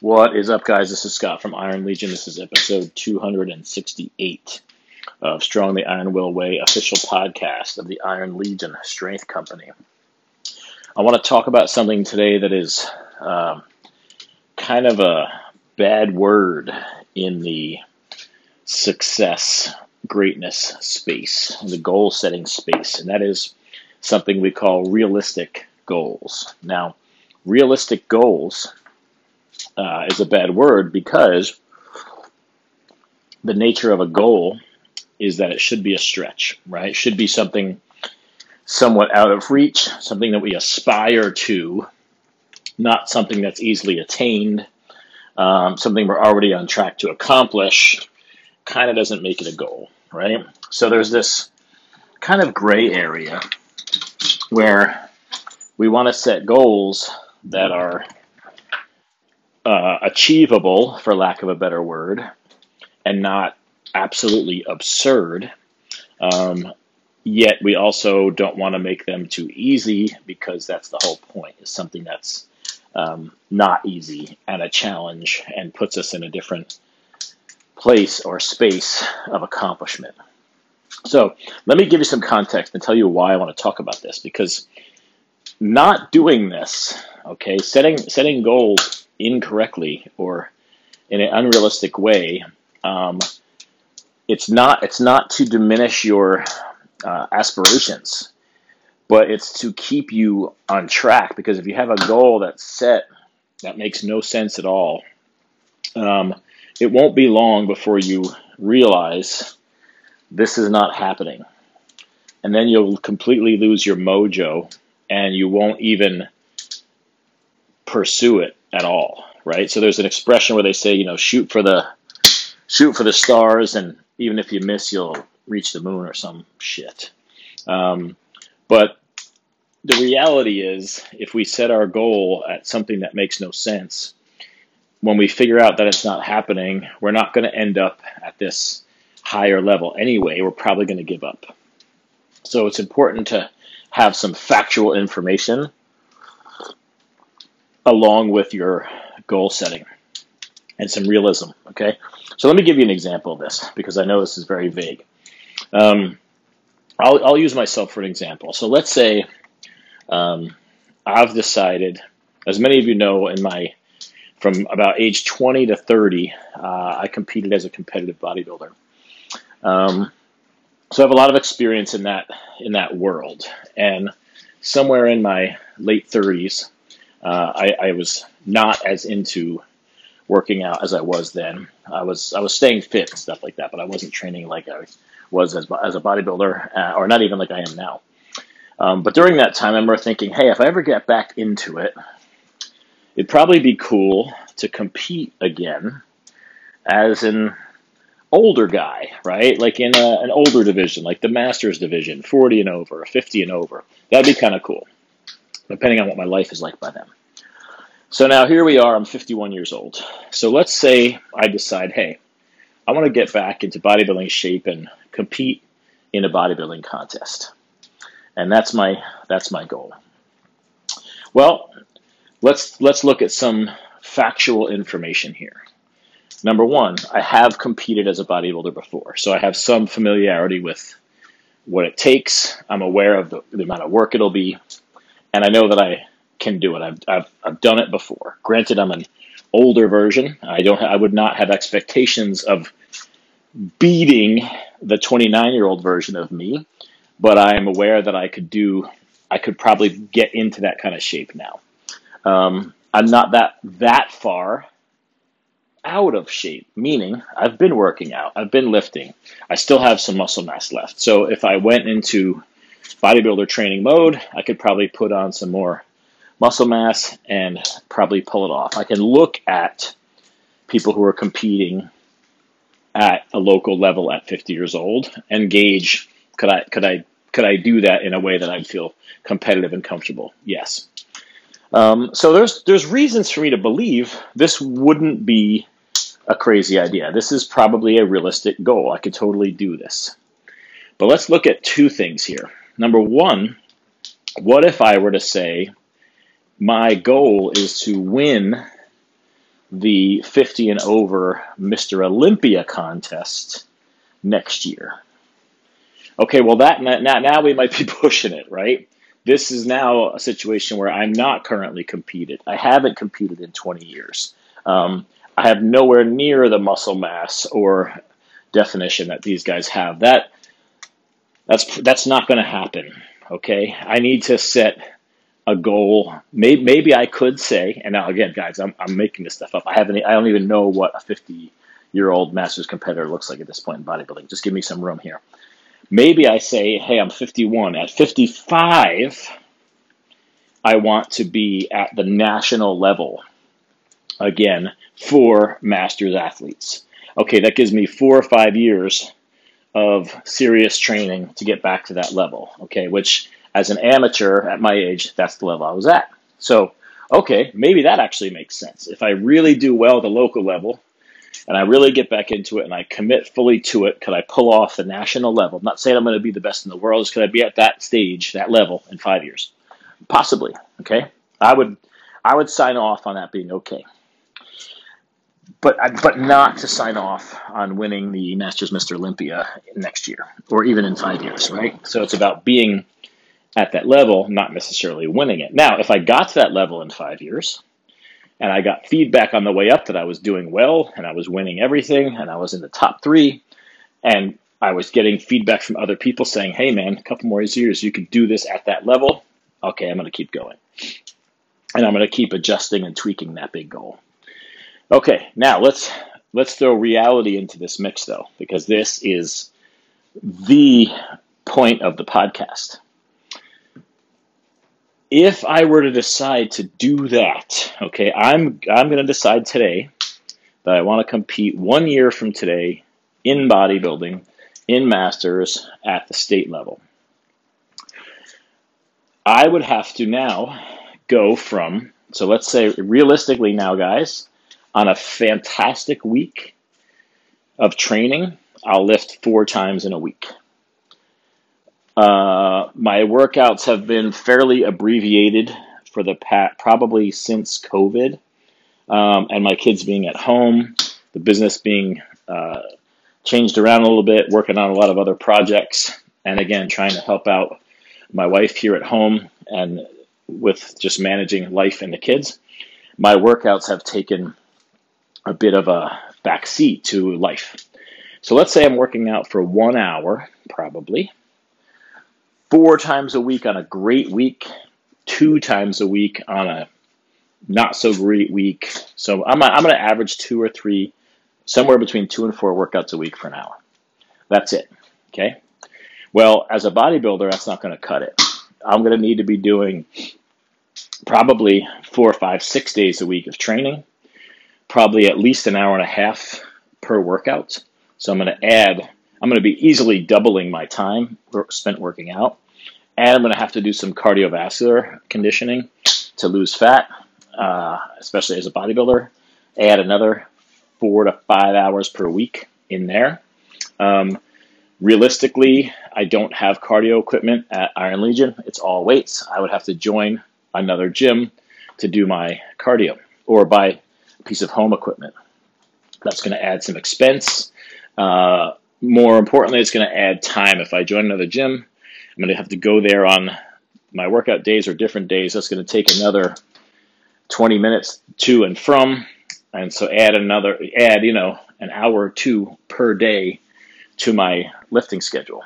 What is up, guys? This is Scott from Iron Legion. This is episode 268 of Strong the Iron Will Way, official podcast of the Iron Legion Strength Company. I want to talk about something today that is uh, kind of a bad word in the success, greatness space, the goal setting space, and that is something we call realistic goals. Now, realistic goals uh, is a bad word because the nature of a goal is that it should be a stretch, right? It should be something somewhat out of reach, something that we aspire to, not something that's easily attained, um, something we're already on track to accomplish, kind of doesn't make it a goal, right? So there's this kind of gray area where we want to set goals that are uh, achievable, for lack of a better word, and not absolutely absurd. Um, yet we also don't want to make them too easy because that's the whole point is something that's um, not easy and a challenge and puts us in a different place or space of accomplishment. So let me give you some context and tell you why I want to talk about this because not doing this, okay, setting setting goals incorrectly or in an unrealistic way, um, it's not it's not to diminish your uh, aspirations, but it's to keep you on track. Because if you have a goal that's set that makes no sense at all, um, it won't be long before you realize this is not happening, and then you'll completely lose your mojo, and you won't even pursue it at all, right? So there's an expression where they say, you know, shoot for the shoot for the stars, and even if you miss, you'll reach the moon or some shit. Um, but the reality is, if we set our goal at something that makes no sense, when we figure out that it's not happening, we're not going to end up at this higher level anyway. We're probably going to give up. So it's important to have some factual information along with your goal setting and some realism. Okay, so let me give you an example of this because I know this is very vague. Um, I'll, I'll use myself for an example. So let's say um, I've decided, as many of you know, in my from about age 20 to 30, uh, I competed as a competitive bodybuilder. Um, so I have a lot of experience in that in that world, and somewhere in my late 30s, uh, I, I, was not as into working out as I was then. I was I was staying fit and stuff like that, but I wasn't training like I was as, as a bodybuilder, uh, or not even like I am now. Um, but during that time, I remember thinking, hey, if I ever get back into it, it'd probably be cool to compete again as an older guy, right? Like in a, an older division, like the Masters division, 40 and over, 50 and over. That'd be kind of cool, depending on what my life is like by then. So now here we are, I'm 51 years old. So let's say I decide, hey, I want to get back into bodybuilding shape and compete in a bodybuilding contest. And that's my that's my goal. Well, let's let's look at some factual information here. Number 1, I have competed as a bodybuilder before. So I have some familiarity with what it takes. I'm aware of the, the amount of work it'll be, and I know that I can do it. I've, I've, I've done it before. Granted, I'm an older version. I don't. I would not have expectations of beating the 29 year old version of me, but I am aware that I could do. I could probably get into that kind of shape now. Um, I'm not that that far out of shape, meaning I've been working out, I've been lifting, I still have some muscle mass left. So if I went into bodybuilder training mode, I could probably put on some more muscle mass and probably pull it off. I can look at people who are competing at a local level at 50 years old and gauge could I could I could I do that in a way that I'd feel competitive and comfortable? Yes. Um, so there's there's reasons for me to believe this wouldn't be a crazy idea. This is probably a realistic goal. I could totally do this. But let's look at two things here. Number one, what if I were to say my goal is to win the 50 and over Mr. Olympia contest next year. Okay, well that now, now we might be pushing it, right? This is now a situation where I'm not currently competed. I haven't competed in 20 years. Um, I have nowhere near the muscle mass or definition that these guys have. That that's that's not going to happen. Okay, I need to set a goal. Maybe, maybe I could say, and now again, guys, I'm, I'm making this stuff up. I haven't, I don't even know what a 50 year old masters competitor looks like at this point in bodybuilding. Just give me some room here. Maybe I say, hey, I'm 51. At 55, I want to be at the national level again for masters athletes. Okay, that gives me four or five years of serious training to get back to that level. Okay, which as an amateur at my age, that's the level I was at. So, okay, maybe that actually makes sense. If I really do well at the local level and I really get back into it and I commit fully to it, could I pull off the national level? I'm not saying I'm going to be the best in the world, could I be at that stage, that level in five years? Possibly. Okay. I would I would sign off on that being okay. But uh, but not to sign off on winning the Masters Mr. Olympia next year or even in five years, right? So it's about being at that level, not necessarily winning it. Now, if I got to that level in five years, and I got feedback on the way up that I was doing well and I was winning everything and I was in the top three, and I was getting feedback from other people saying, "Hey, man, a couple more years, you could do this at that level." Okay, I'm going to keep going, and I'm going to keep adjusting and tweaking that big goal. Okay, now let's let's throw reality into this mix though, because this is the point of the podcast if I were to decide to do that, okay, I'm I'm going to decide today that I want to compete one year from today in bodybuilding, in masters at the state level. I would have to now go from so let's say realistically now guys, on a fantastic week of training, I'll lift 4 times in a week. Uh, my workouts have been fairly abbreviated for the pat probably since COVID, um, and my kids being at home, the business being uh, changed around a little bit, working on a lot of other projects, and again trying to help out my wife here at home and with just managing life and the kids. My workouts have taken a bit of a backseat to life. So let's say I'm working out for one hour, probably four times a week on a great week, two times a week on a not so great week. So I'm, I'm going to average two or three, somewhere between two and four workouts a week for an hour. That's it. Okay. Well, as a bodybuilder, that's not going to cut it. I'm going to need to be doing probably four, five, six days a week of training, probably at least an hour and a half per workout. So I'm going to add I'm going to be easily doubling my time spent working out. And I'm going to have to do some cardiovascular conditioning to lose fat, uh, especially as a bodybuilder. Add another four to five hours per week in there. Um, realistically, I don't have cardio equipment at Iron Legion. It's all weights. I would have to join another gym to do my cardio or buy piece of home equipment. That's going to add some expense. Uh, more importantly, it's going to add time. If I join another gym, I'm going to have to go there on my workout days or different days. That's going to take another 20 minutes to and from. And so add another, add, you know, an hour or two per day to my lifting schedule.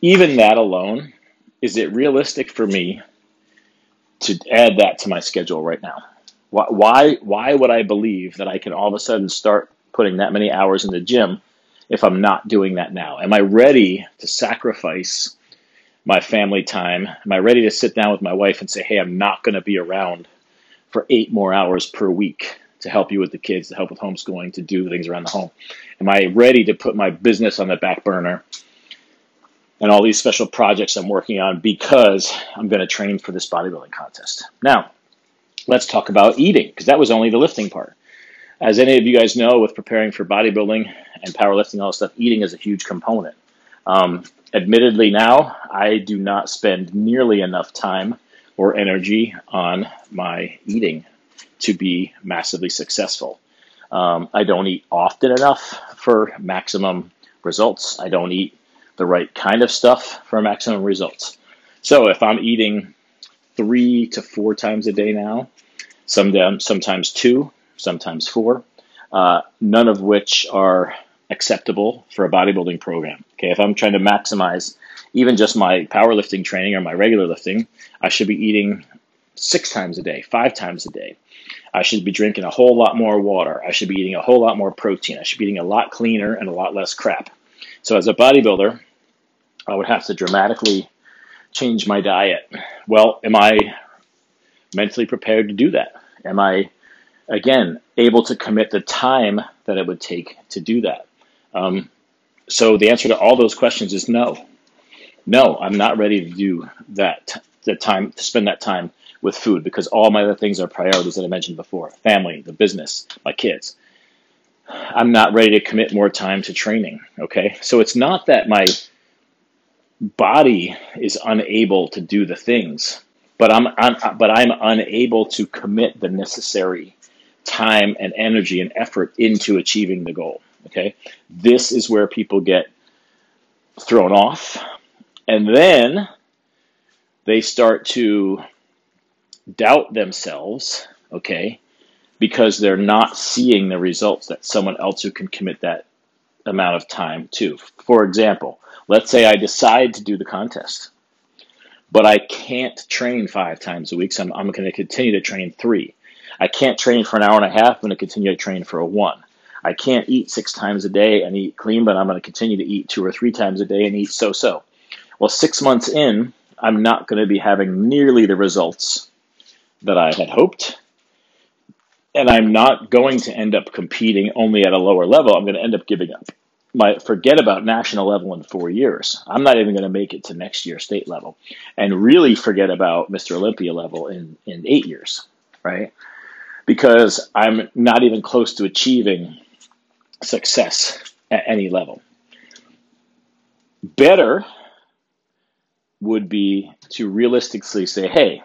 Even that alone, is it realistic for me to add that to my schedule right now? Why, why, why would I believe that I can all of a sudden start putting that many hours in the gym if I'm not doing that now? Am I ready to sacrifice my family time? Am I ready to sit down with my wife and say, hey, I'm not going to be around for eight more hours per week to help you with the kids, to help with homeschooling, to do things around the home? Am I ready to put my business on the back burner and all these special projects I'm working on because I'm going to train for this bodybuilding contest? Now, let's talk about eating because that was only the lifting part. As any of you guys know, with preparing for bodybuilding and powerlifting, all this stuff, eating is a huge component. Um, admittedly, now I do not spend nearly enough time or energy on my eating. to be massively successful. Um, I don't eat often enough for maximum results. I don't eat the right kind of stuff for maximum results. So if I'm eating three to four times a day now, some sometimes two, sometimes four, uh, none of which are acceptable for a bodybuilding program. Okay, if I'm trying to maximize even just my powerlifting training or my regular lifting, I should be eating six times a day, five times a day. I should be drinking a whole lot more water. I should be eating a whole lot more protein. I should be eating a lot cleaner and a lot less crap. So, as a bodybuilder, I would have to dramatically change my diet. Well, am I mentally prepared to do that? Am I, again, able to commit the time that it would take to do that? Um, so, the answer to all those questions is no. No, I'm not ready to do that, the time, to spend that time with food because all my other things are priorities that I mentioned before family, the business, my kids. I'm not ready to commit more time to training. Okay. So it's not that my body is unable to do the things, but I'm, I'm but I'm unable to commit the necessary time and energy and effort into achieving the goal. Okay. This is where people get thrown off. And then they start to doubt themselves, okay, because they're not seeing the results that someone else who can commit that amount of time to. For example, let's say I decide to do the contest, but I can't train five times a week, so I'm, I'm going to continue to train three. I can't train for an hour and a half, I'm going to continue to train for a one. I can't eat six times a day and eat clean, but I'm going to continue to eat two or three times a day and eat so so. Well, six months in, I'm not going to be having nearly the results that I had hoped. And I'm not going to end up competing only at a lower level. I'm going to end up giving up. My forget about national level in four years. I'm not even going to make it to next year state level, and really forget about Mr. Olympia level in in eight years, right? Because I'm not even close to achieving success at any level. Better would be to realistically say, hey,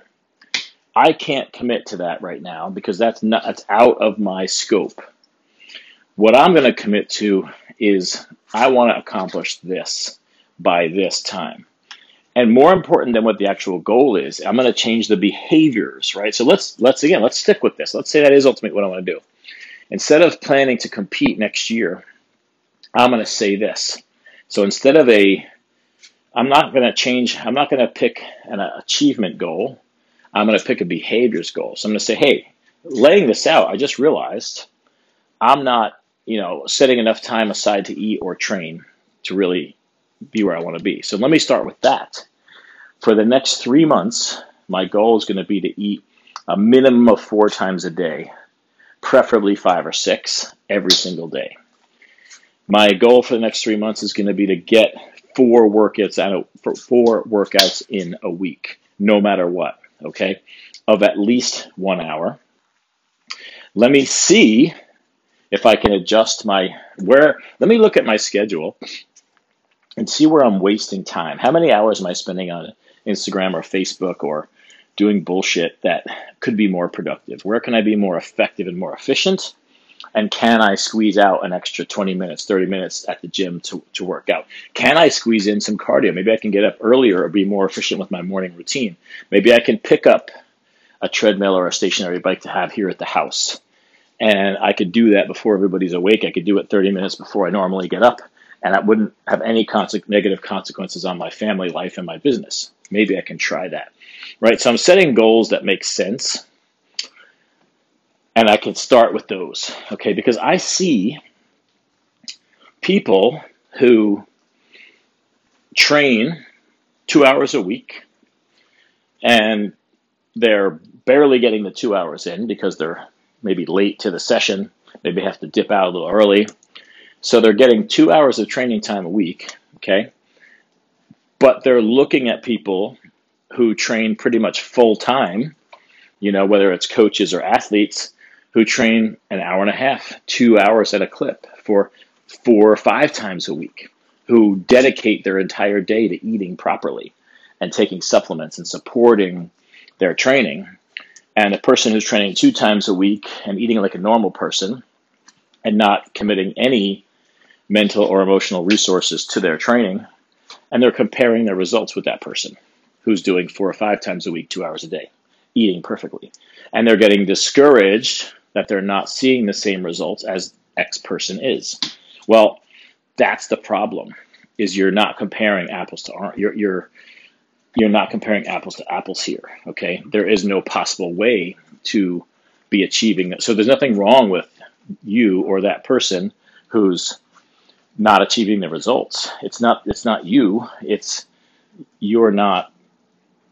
I can't commit to that right now because that's not that's out of my scope. What I'm going to commit to is I want to accomplish this by this time. And more important than what the actual goal is, I'm going to change the behaviors, right? So let's let's again, let's stick with this. Let's say that is ultimately what I want to do. Instead of planning to compete next year, I'm going to say this. So instead of a I'm not going to change, I'm not going to pick an achievement goal. I'm going to pick a behaviors goal. So I'm going to say, hey, laying this out, I just realized I'm not, you know, setting enough time aside to eat or train to really be where I want to be. So let me start with that. For the next three months, my goal is going to be to eat a minimum of four times a day, preferably five or six every single day. My goal for the next three months is going to be to get four workouts out four workouts in a week, no matter what okay, of at least one hour. Let me see if I can adjust my where. Let me look at my schedule and see where I'm wasting time. How many hours am I spending on Instagram or Facebook or doing bullshit that could be more productive? Where can I be more effective and more efficient? And can I squeeze out an extra 20 minutes, 30 minutes at the gym to, to work out? Can I squeeze in some cardio? Maybe I can get up earlier or be more efficient with my morning routine. Maybe I can pick up a treadmill or a stationary bike to have here at the house. And I could do that before everybody's awake. I could do it 30 minutes before I normally get up, and that wouldn't have any negative consequences on my family life and my business. Maybe I can try that. Right? So I'm setting goals that make sense and I can start with those, okay? Because I see people who train two hours a week and they're barely getting the two hours in because they're maybe late to the session, maybe have to dip out a little early. So they're getting two hours of training time a week, okay? But they're looking at people who train pretty much full time, you know, whether it's coaches or athletes, who train an hour and a half, two hours at a clip for four or five times a week, who dedicate their entire day to eating properly and taking supplements and supporting their training. And a person who's training two times a week and eating like a normal person and not committing any mental or emotional resources to their training, and they're comparing their results with that person who's doing four or five times a week, two hours a day, eating perfectly. And they're getting discouraged that they're not seeing the same results as X person is. Well, that's the problem is you're not comparing apples to oranges. You're, you're, you're not comparing apples to apples here. Okay. There is no possible way to be achieving that. So there's nothing wrong with you or that person who's not achieving the results. It's not, it's not you. It's you're not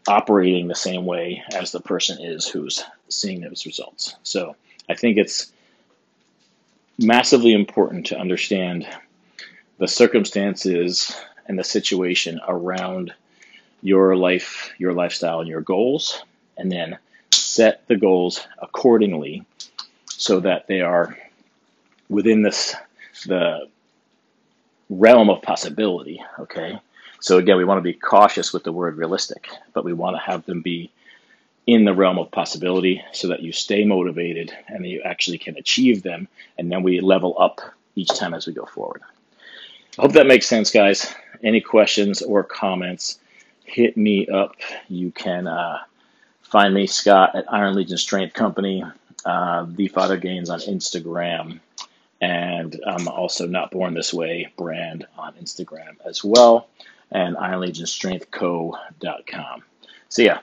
operating the same way as the person is who's seeing those results. So I think it's massively important to understand the circumstances and the situation around your life, your lifestyle, and your goals, and then set the goals accordingly so that they are within this the realm of possibility. Okay, so again, we want to be cautious with the word realistic, but we want to have them be in the realm of possibility so that you stay motivated and you actually can achieve them. And then we level up each time as we go forward. I hope that makes sense, guys. Any questions or comments, hit me up. You can uh, find me, Scott, at Iron Legion Strength Company, uh, The Father Gains on Instagram, and I'm also Not Born This Way brand on Instagram as well and IronLegionStrengthCo.com. See ya.